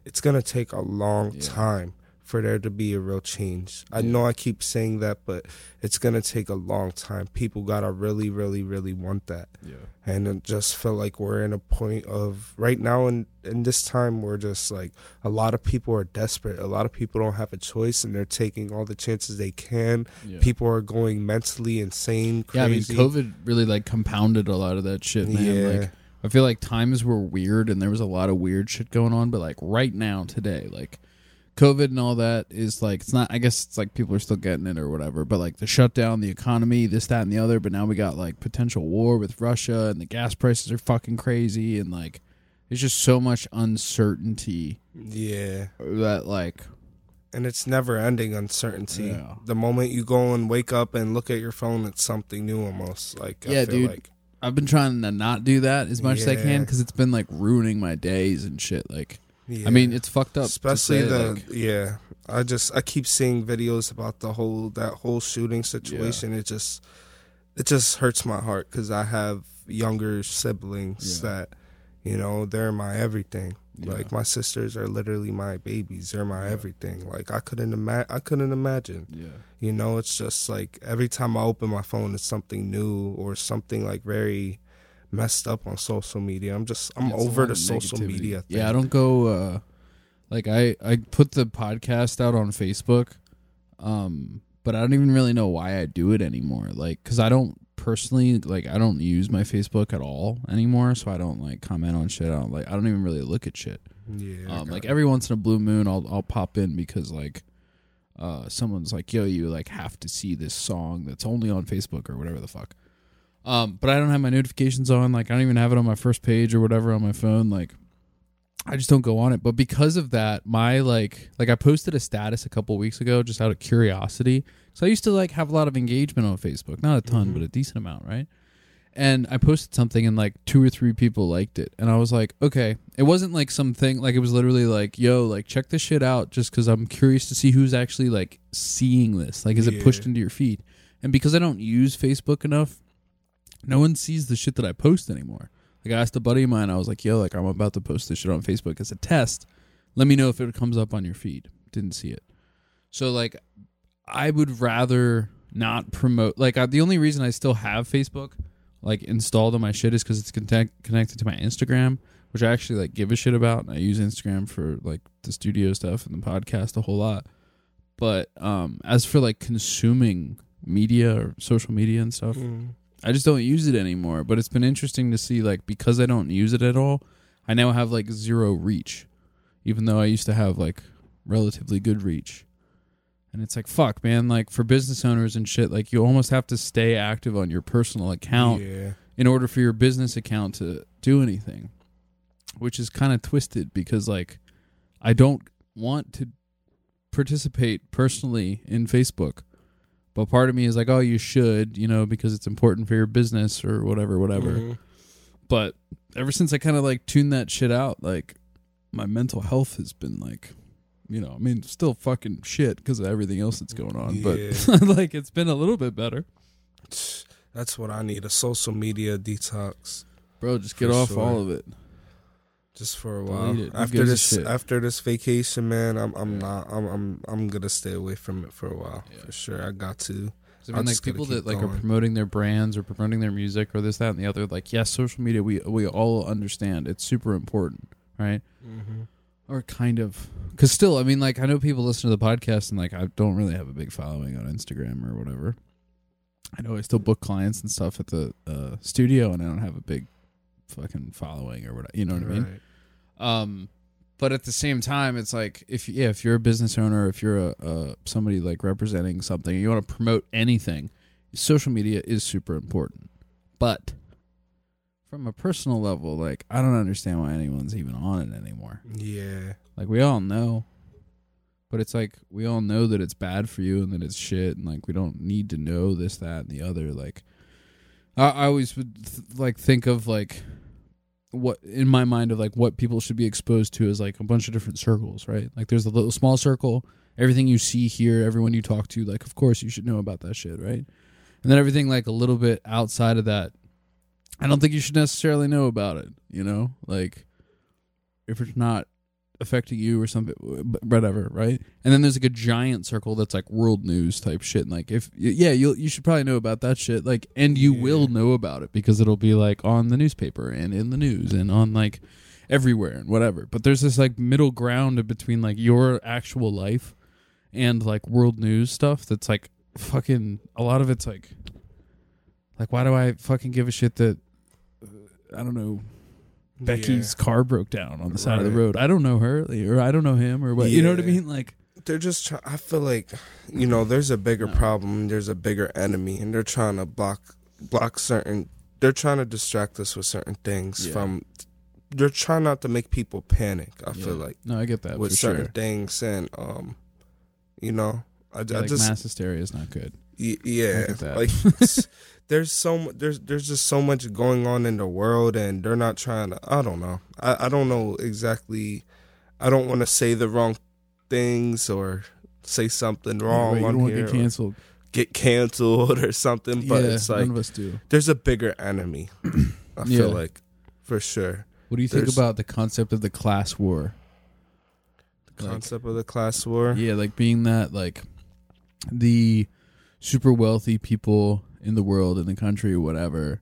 it's gonna take a long Yeah. time for there to be a real change. I know i keep saying that but it's gonna take a long time. People gotta really really really want that. Yeah, and it just feel like we're in a point of right now in in this time we're just like a lot of people are desperate. A lot of people don't have a choice and they're taking all the chances they can. Yeah. people are going mentally insane yeah, I mean, COVID really like compounded a lot of that shit, man. Yeah. Like, I feel like times were weird and there was a lot of weird shit going on, but like right now, today, like COVID and all that is like it's not. I guess it's like people are still getting it or whatever. But like the shutdown, the economy, this, that, and the other. But now we got like potential war with Russia and the gas prices are fucking crazy and like there's just so much uncertainty yeah that like and it's never ending uncertainty Yeah. the moment you go and wake up and look at your phone it's something new almost like I Yeah, feel dude. like I've been trying to not do that as much as I can because it's been like ruining my days and shit. Like. Yeah. I mean, it's fucked up. especially say, the like- yeah i just i keep seeing videos about the whole that whole shooting situation it just it just hurts my heart because i have younger siblings Yeah. that you know they're my everything Yeah. like my sisters are literally my babies they're my Yeah. everything like i couldn't imagine. i couldn't imagine yeah, you know it's just like every time i open my phone it's something new or something like very messed up on social media i'm just i'm It's over the social negativity. media thing. Yeah, I don't go. uh Like I, I put the podcast out on Facebook, um, but I don't even really know why I do it anymore. Like, cause I don't personally like I don't use my Facebook at all anymore, so I don't like comment on shit. I don't like I don't even really look at shit. yeah Um, like got every once in a blue moon, I'll I'll pop in because like, uh, someone's like, "Yo, you like have to see this song that's only on Facebook or whatever the fuck." Um, but I don't have my notifications on. Like, I don't even have it on my first page or whatever on my phone. Like, I just don't go on it. But because of that, my like, like I posted a status a couple weeks ago just out of curiosity. So I used to like have a lot of engagement on Facebook, not a ton, but a decent amount, right? and I posted something and like two or three people liked it and I was like okay it wasn't like something like it was literally like yo like check this shit out just because I'm curious to see who's actually like seeing this like is it pushed into your feed and because I don't use Facebook enough no one sees the shit that I post anymore like I asked a buddy of mine I was like yo like I'm about to post this shit on Facebook as a test let me know if it comes up on your feed didn't see it so like I would rather not promote like I, the only reason I still have Facebook like installed on my shit is because it's connect, connected to my Instagram, which I actually like give a shit about. I use Instagram for like the studio stuff and the podcast a whole lot. But um, as for like consuming media or social media and stuff, Mm. I just don't use it anymore. But it's been interesting to see like because I don't use it at all, I now have like zero reach, even though I used to have like relatively good reach. And it's like fuck, man. Like for business owners and shit, like you almost have to stay active on your personal account Yeah. in order for your business account to do anything, which is kind of twisted because like I don't want to participate personally in Facebook, But part of me is like, oh, you should, you know, because it's important for your business or whatever, whatever. Mhm. But ever since I kind of like tuned that shit out, like my mental health has been like, you know, I mean, still fucking shit because of everything else that's going on. But [LAUGHS] like, it's been a little bit better, That's what I need a social media detox bro. Just get off sure. all of it. Just for a while. After this after this vacation, man, I'm I'm not I'm I'm I'm gonna stay away from it for a while Yeah. for sure. I got to. I mean, like people that like are promoting their brands or promoting their music or this, that, and the other. Like, yes, social media. We we all understand it's super important, right? Mm-hmm. Or kind of, because still, I mean, like I know people listen to the podcast and like I don't really have a big following on Instagram or whatever. I know I still book clients and stuff at the uh, studio, and I don't have a big fucking following or whatever. You know what I mean? Um, but at the same time, it's like if yeah, if you're a business owner, if you're a, a somebody like representing something, you want to promote anything, social media is super important. But from a personal level, like I don't understand why anyone's even on it anymore. Yeah. Like we all know, but it's like we all know that it's bad for you and that it's shit, and like we don't need to know this, that, and the other. Like I, I always would th- like think of like what in my mind of like what people should be exposed to is like a bunch of different circles, right? Like there's a little small circle, everything you see here, everyone you talk to, like of course you should know about that shit, right? And then everything like a little bit outside of that, I don't think you should necessarily know about it, you know? Like if it's not affecting you or something whatever right and then there's like a giant circle that's like world news type shit and like if yeah you you should probably know about that shit like and you Yeah. will know about it because it'll be like on the newspaper and in the news and on like everywhere and whatever but there's this like middle ground between like your actual life and like world news stuff that's like fucking a lot of it's like like why do i fucking give a shit that uh, i don't know Becky's car broke down on the side of the road. I don't know her, or I don't know him, or what. You know what I mean? Like, they're just try- i feel like you know there's a bigger No. problem there's a bigger enemy and they're trying to block block certain they're trying to distract us with certain things Yeah. from they're trying not to make people panic i feel like no, I get that with for certain sure. things and um you know i, Yeah, I like just mass hysteria is not good. y- yeah get that. like [LAUGHS] there's so there's there's just so much going on in the world and they're not trying to i don't know i, I don't know exactly i don't want to say the wrong things or say something wrong Right, you on don't here get canceled. get canceled or something but yeah, it's like none of us do. there's a bigger enemy [CLEARS THROAT] i Yeah. feel like for sure What do you think about the concept of the class war? the Like- concept of the class war Yeah, like being that like the super wealthy people in the world in the country whatever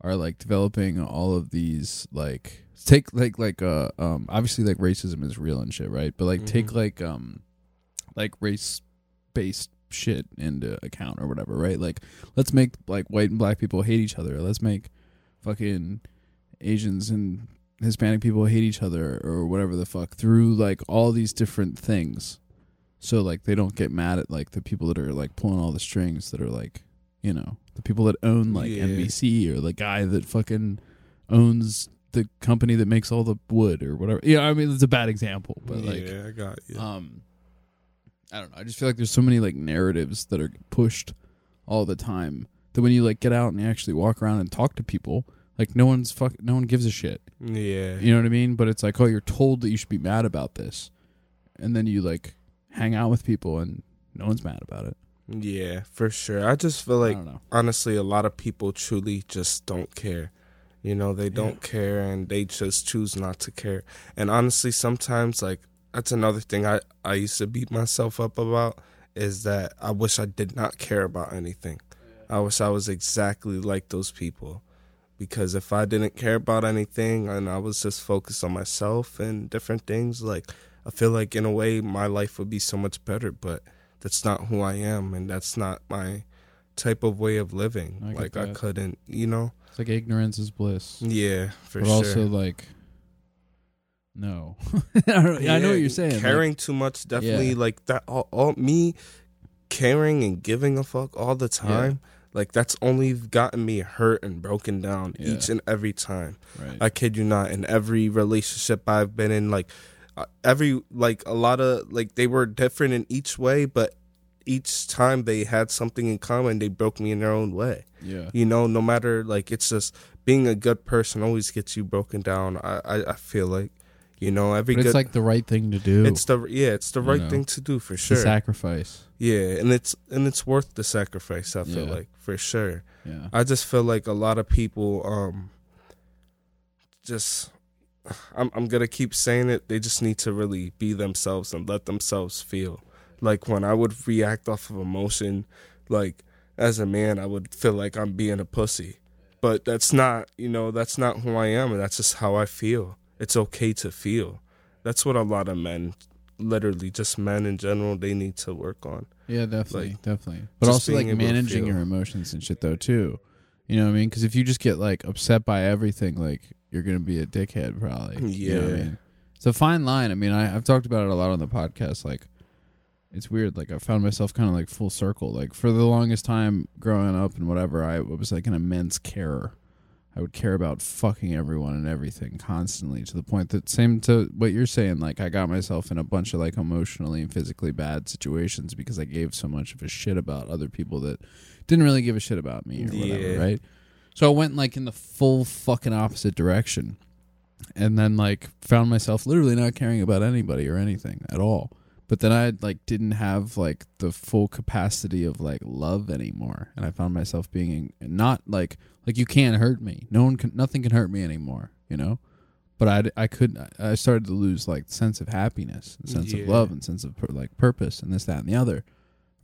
are like developing all of these like take like like uh um obviously like racism is real and shit right? But like take Mhm. like um like race based shit into account or whatever right? Like let's make like white and black people hate each other. Let's make fucking asians and hispanic people hate each other or whatever the fuck through like all these different things. So like they don't get mad at like the people that are like pulling all the strings that are like you know the people that own like Yeah. NBC or the guy that fucking owns the company that makes all the wood or whatever. Yeah, I mean it's a bad example, but like yeah i got you um I don't know. I just feel like there's so many like narratives that are pushed all the time that when you like get out and you actually walk around and talk to people, like no one's fuck no one gives a shit. yeah You know what I mean? But it's like, oh, you're told that you should be mad about this. And then you like hang out with people and no one's mad about it. Yeah for sure i just feel like honestly, a lot of people truly just don't care. You know, they don't care and they just choose not to care. And honestly, sometimes like that's another thing I I used to beat myself up about is that I wish I did not care about anything. I wish I was exactly like those people. Because if I didn't care about anything and I was just focused on myself and different things, like I feel like in a way my life would be so much better, but that's not who I am and that's not my type of way of living. I like I couldn't, you know. It's like ignorance is bliss. Yeah, for but sure. also like no. [LAUGHS] I, don't, I know what you're saying. like- Caring too much, definitely Yeah. like that. All, all me caring and giving a fuck all the time. Like that's only gotten me hurt and broken down Yeah. each and every time. right. I kid you not. In every relationship I've been in, like every like a lot of like they were different in each way, but each time they had something in common, they broke me in their own way. Yeah. You know, no matter like it's just being a good person always gets you broken down. I I, I feel like, you know, every But good it's like the right thing to do. it's the yeah, it's the right know, thing to do for sure. sacrifice. yeah, and it's and it's worth the sacrifice. I feel Yeah. like for sure. Yeah. I just feel like a lot of people um just I'm I'm gonna keep saying it, they just need to really be themselves and let themselves feel. Like when I would react off of emotion, like as a man I would feel like I'm being a pussy. But that's not you know, that's not who I am and that's just how I feel. It's okay to feel. That's what a lot of men literally just men in general they need to work on. Yeah, definitely, Like, definitely. But also like being able to managing your emotions and shit though too. You know what I mean? Because if you just get like upset by everything, like you're gonna be a dickhead probably. You know I Yeah. mean? It's a fine line. I mean, I, I've talked about it a lot on the podcast. Like, it's weird. Like I found myself kind of like full circle. Like for the longest time growing up and whatever, I was like an immense carer. I would care about fucking everyone and everything constantly to the point that same to what you're saying. Like I got myself in a bunch of like emotionally and physically bad situations because I gave so much of a shit about other people that didn't really give a shit about me or whatever, Yeah. right? So I went like in the full fucking opposite direction, and then like found myself literally not caring about anybody or anything at all. But then I like didn't have like the full capacity of like love anymore, and I found myself being not like like you can't hurt me. No one can, nothing can hurt me anymore. You know. But I, I couldn't. I started to lose like sense of happiness, and sense of love, and sense of like purpose, and this, that, and the other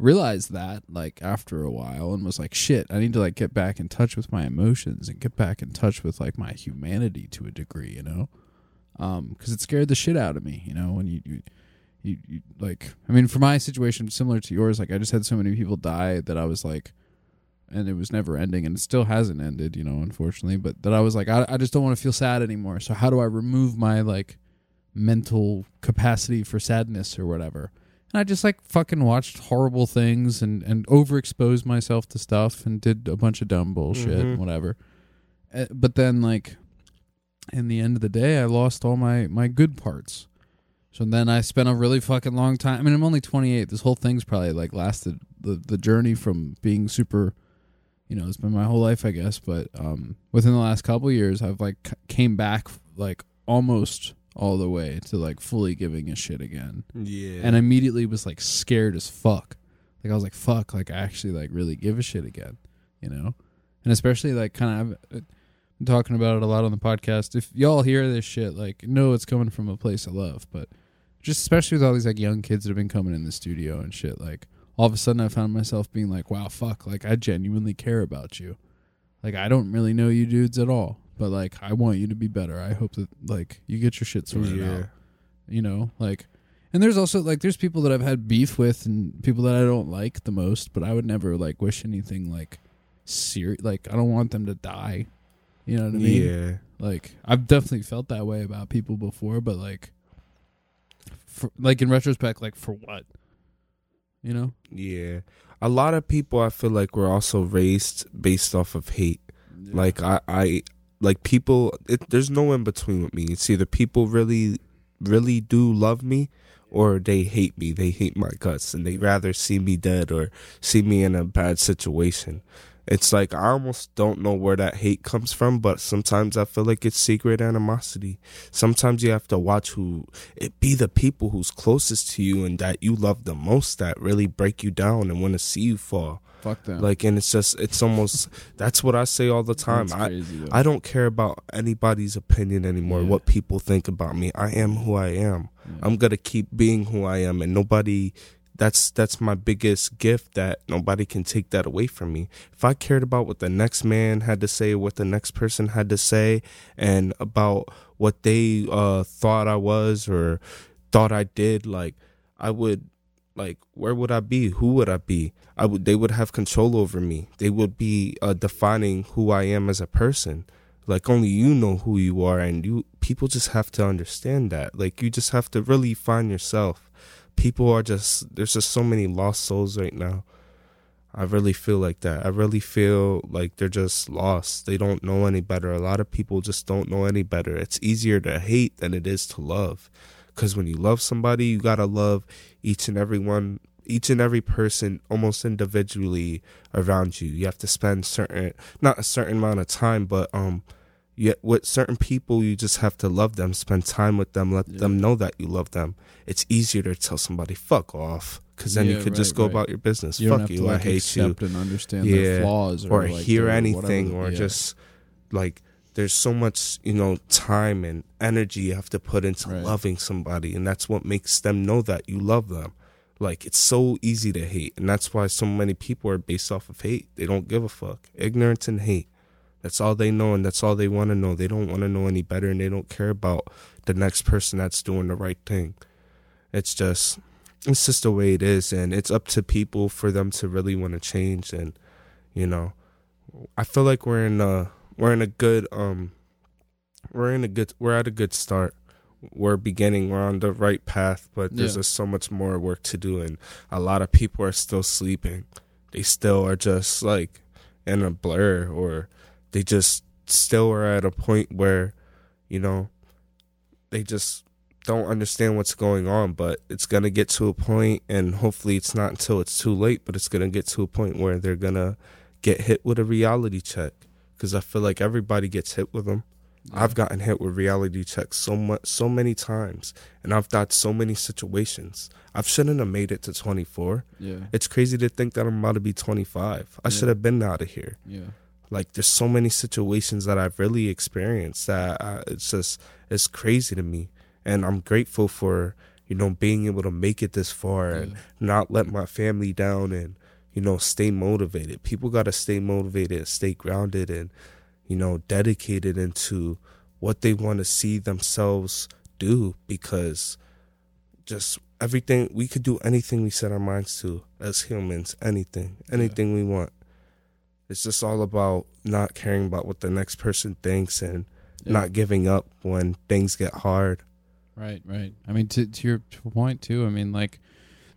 realized that like after a while and was like shit i need to like get back in touch with my emotions and get back in touch with like my humanity to a degree you know? Um because it scared the shit out of me you know when you, you you, you like i mean for my situation similar to yours like i just had so many people die that i was like and it was never ending and it still hasn't ended you know unfortunately but that i was like i, I just don't want to feel sad anymore. So how do i remove my like mental capacity for sadness or whatever and I just like fucking watched horrible things and and overexposed myself to stuff and did a bunch of dumb bullshit and Mhm. whatever. Uh, but then like in the end of the day, I lost all my my good parts. So then I spent a really fucking long time. I mean, I'm only 28. This whole thing's probably like lasted the the journey from being super you know, it's been my whole life, I guess, but um within the last couple years, I've like c- came back like almost all the way to like fully giving a shit again Yeah. and I immediately was like scared as fuck. Like I was like, fuck, like I actually like really give a shit again, you know? And especially like kind of uh, been talking about it a lot on the podcast. If y'all hear this shit, like know it's coming from a place of love, but just especially with all these like young kids that have been coming in the studio and shit, like all of a sudden I found myself being like, wow, fuck, like I genuinely care about you. Like I don't really know you dudes at all, but like I want you to be better. I hope that like you get your shit sorted yeah. out you know like and there's also like there's people that i've had beef with and people that i don't like the most but i would never like wish anything like serious like i don't want them to die you know what i mean Yeah. like i've definitely felt that way about people before but like for, like in retrospect like for what you know Yeah. A lot of people I feel like were also raised based off of hate. Like I I like people it, there's no in between with me. It's either people really really do love me or they hate me. They hate my guts and they rather see me dead or see me in a bad situation. It's like I almost don't know where that hate comes from, but sometimes I feel like it's secret animosity. Sometimes you have to watch who it be the people who's closest to you and that you love the most that really break you down and want to see you fall. Fuck them Like and it's just it's almost that's what I say all the time. I crazy, though. I don't care about anybody's opinion anymore, Yeah. what people think about me. I am who I am. Yeah. I'm gonna keep being who I am and nobody that's that's my biggest gift that nobody can take that away from me. If I cared about what the next man had to say, what the next person had to say, and about what they uh thought I was or thought I did, like I would like where would I be? Who would I be? I would they would have control over me. They would be uh, defining who I am as a person. Like only you know who you are and you people just have to understand that. Like you just have to really find yourself. People are just there's just so many lost souls right now. I really feel like that. I really feel like they're just lost. They don't know any better. A lot of people just don't know any better. It's easier to hate than it is to love. Cuz when you love somebody, you got to love each and every one each and every person almost individually around you. You have to spend certain not a certain amount of time, but um yet with certain people you just have to love them, spend time with them, let them know that you love them. It's easier to tell somebody fuck off because then you Yeah, could just go right. about your business. You fuck you, to like I hate you accept and understand Yeah. their flaws or, or like, hear anything whatever. or Yeah. just like there's so much you know time and energy you have to put into Right. loving somebody and that's what makes them know that you love them. Like it's so easy to hate and that's why so many people are based off of hate. They don't give a fuck. Ignorance and hate. That's all they know and that's all they want to know. They don't want to know any better and they don't care about the next person that's doing the right thing. It's just it's just the way it is and it's up to people for them to really want to change and you know I feel like we're in a we're in a good um we're in a good we're at a good start. We're beginning, we're on the right path, but there's Yeah. just so much more work to do and a lot of people are still sleeping. They still are just like in a blur or they just still are at a point where, you know, they just don't understand what's going on, but it's going to get to a point and hopefully it's not until it's too late, but it's going to get to a point where they're going to get hit with a reality check because I feel like everybody gets hit with them. I've gotten hit with reality checks so much, so many times, and I've got so many situations. I shouldn't have made it to 24. yeah, It's crazy to think that I'm about to be 25. I Yeah. should have been out of here. yeah, Like, there's so many situations that I've really experienced that I, it's just it's crazy to me, and I'm grateful for you know being able to make it this far and not let my family down and you know stay motivated. People got to stay motivated, stay grounded, and you know dedicated into what they want to see themselves do because just everything we could do anything we set our minds to as humans anything anything we want it's just all about not caring about what the next person thinks and Yeah. not giving up when things get hard Right, right. I mean, to to your point too. I mean, like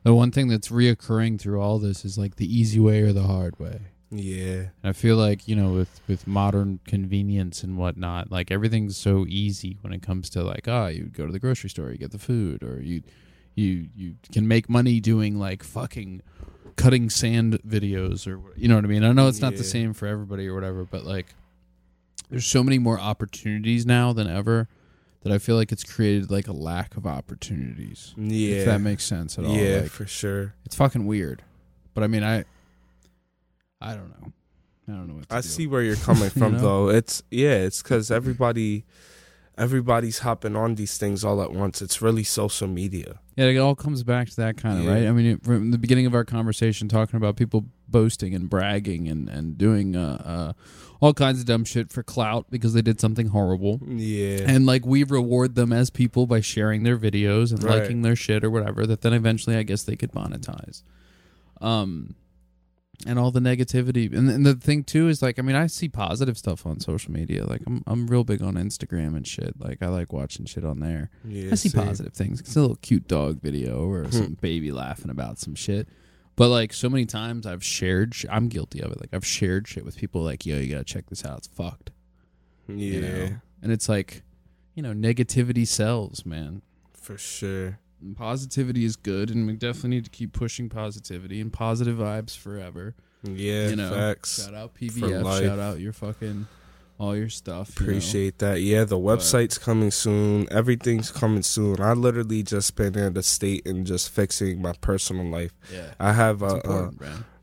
the one thing that's reoccurring through all this is like the easy way or the hard way. yeah And I feel like you know, with with modern convenience and whatnot, like everything's so easy when it comes to like, ah, you go to the grocery store, you get the food, or you you you can make money doing like fucking cutting sand videos, or you know what I mean. I know it's not the same for everybody or whatever, but like, there's so many more opportunities now than ever that I feel like it's created like a lack of opportunities. yeah If that makes sense at all. yeah Like, for sure it's fucking weird. But I mean, I, I don't know. I don't know what to i do. see where you're coming [LAUGHS] from know? though it's yeah it's because everybody everybody's hopping on these things all at once it's really social media Yeah, it all comes back to that kind of Yeah. right. I mean, it- from the beginning of our conversation, talking about people boasting and bragging and and doing uh, uh, all kinds of dumb shit for clout because they did something horrible. yeah And like we reward them as people by sharing their videos and Right. liking their shit or whatever. That then eventually, I guess, they could monetize. Um, and all the negativity, and, and the thing too is like, I mean, I see positive stuff on social media. Like, I'm I'm real big on Instagram and shit. Like, I like watching shit on there. yeah I see same. positive things. It's a little cute dog video or some baby laughing about some shit. But like so many times I've shared, sh- I'm guilty of it. Like I've shared shit with people like, yo, you gotta check this out. It's fucked. yeah You know? And it's like, you know, negativity sells, man. for sure And positivity is good, and we definitely need to keep pushing positivity and positive vibes forever. yeah you know, facts shout out PVF, shout out your fucking all your stuff. you know? Appreciate that. Yeah, the website's coming soon. Everything's coming soon. I literally just been in the state and just fixing my personal life. Yeah, I have a, uh,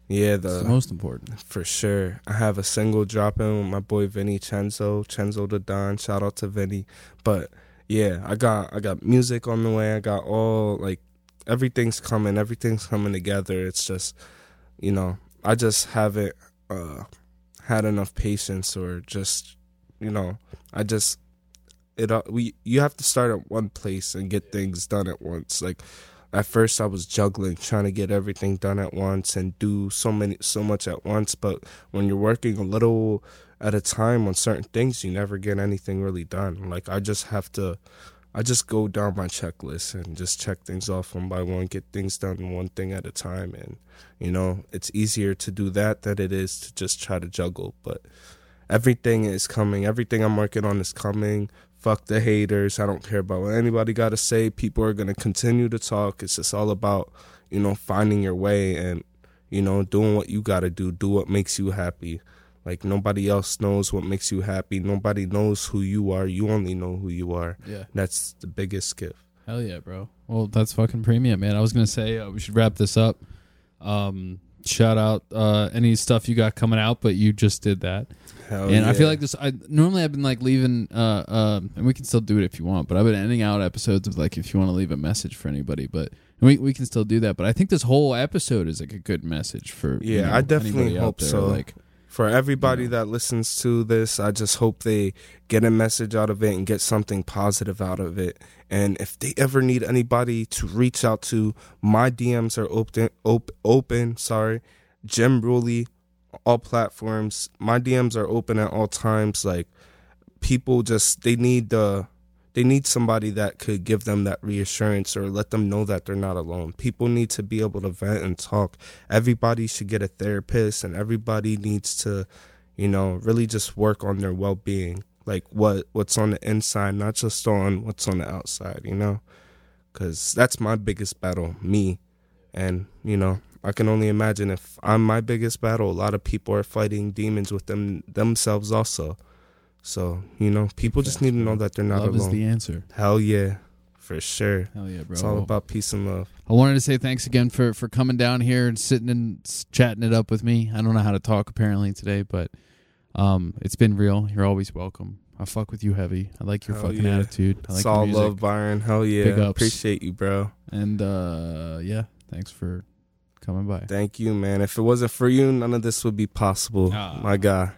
yeah, the the most important. for sure. I have a single dropping with my boy Vinny Chenzo, Chenzo the Don. Shout out to Vinny. But yeah, I got I got music on the way. I got all like everything's coming. Everything's coming together. It's just you know I just haven't uh, had enough patience or just you know I just it uh, we you have to start at one place and get things done at once. Like at first I was juggling trying to get everything done at once and do so many so much at once, but when you're working a little at a time on certain things, you never get anything really done. Like I just have to I just go down my checklist and just check things off one by one, get things done one thing at a time and you know, it's easier to do that than it is to just try to juggle, but everything is coming. Everything I'm working on is coming. Fuck the haters. I don't care about what anybody got to say. People are going to continue to talk. It's just all about, you know, finding your way and, you know, doing what you got to do, do what makes you happy. Like nobody else knows what makes you happy. Nobody knows who you are. You only know who you are. Yeah. That's the biggest gift. Hell yeah, bro. Well, that's fucking premium, man. I was gonna say uh, we should wrap this up. Um, shout out uh, any stuff you got coming out, but you just did that, Hell and I feel like this. I normally I've been like leaving, uh, uh, and we can still do it if you want, but I've been ending out episodes of like if you want to leave a message for anybody, but we we can still do that. But I think this whole episode is like a good message for you Yeah, know, I definitely hope there, so. Like, for everybody that listens to this, I just hope they get a message out of it and get something positive out of it. And if they ever need anybody to reach out to, my DMs are open. Op- open, sorry, Jim Ruley, all platforms. My DMs are open at all times. Like people just they need the they need somebody that could give them that reassurance or let them know that they're not alone. People need to be able to vent and talk. Everybody should get a therapist and everybody needs to, you know, really just work on their well-being. Like what what's on the inside, not just on what's on the outside, you know? Cuz that's my biggest battle, me. And, you know, I can only imagine if I'm my biggest battle, a lot of people are fighting demons with them themselves also. So, you know, people just need to know that they're not love is the answer. Hell yeah, for sure. Hell yeah, bro. It's all about peace and love. I wanted to say thanks again for for coming down here and sitting and chatting it up with me. I don't know how to talk apparently today, but um, it's been real. You're always welcome. I fuck with you heavy. I like your Hell fucking yeah. attitude. I like it's all love, Byron. Hell yeah. Big ups. Appreciate you, bro. And uh, yeah, thanks for coming by. Thank you, man. If it wasn't for you, none of this would be possible. Ah. My guy.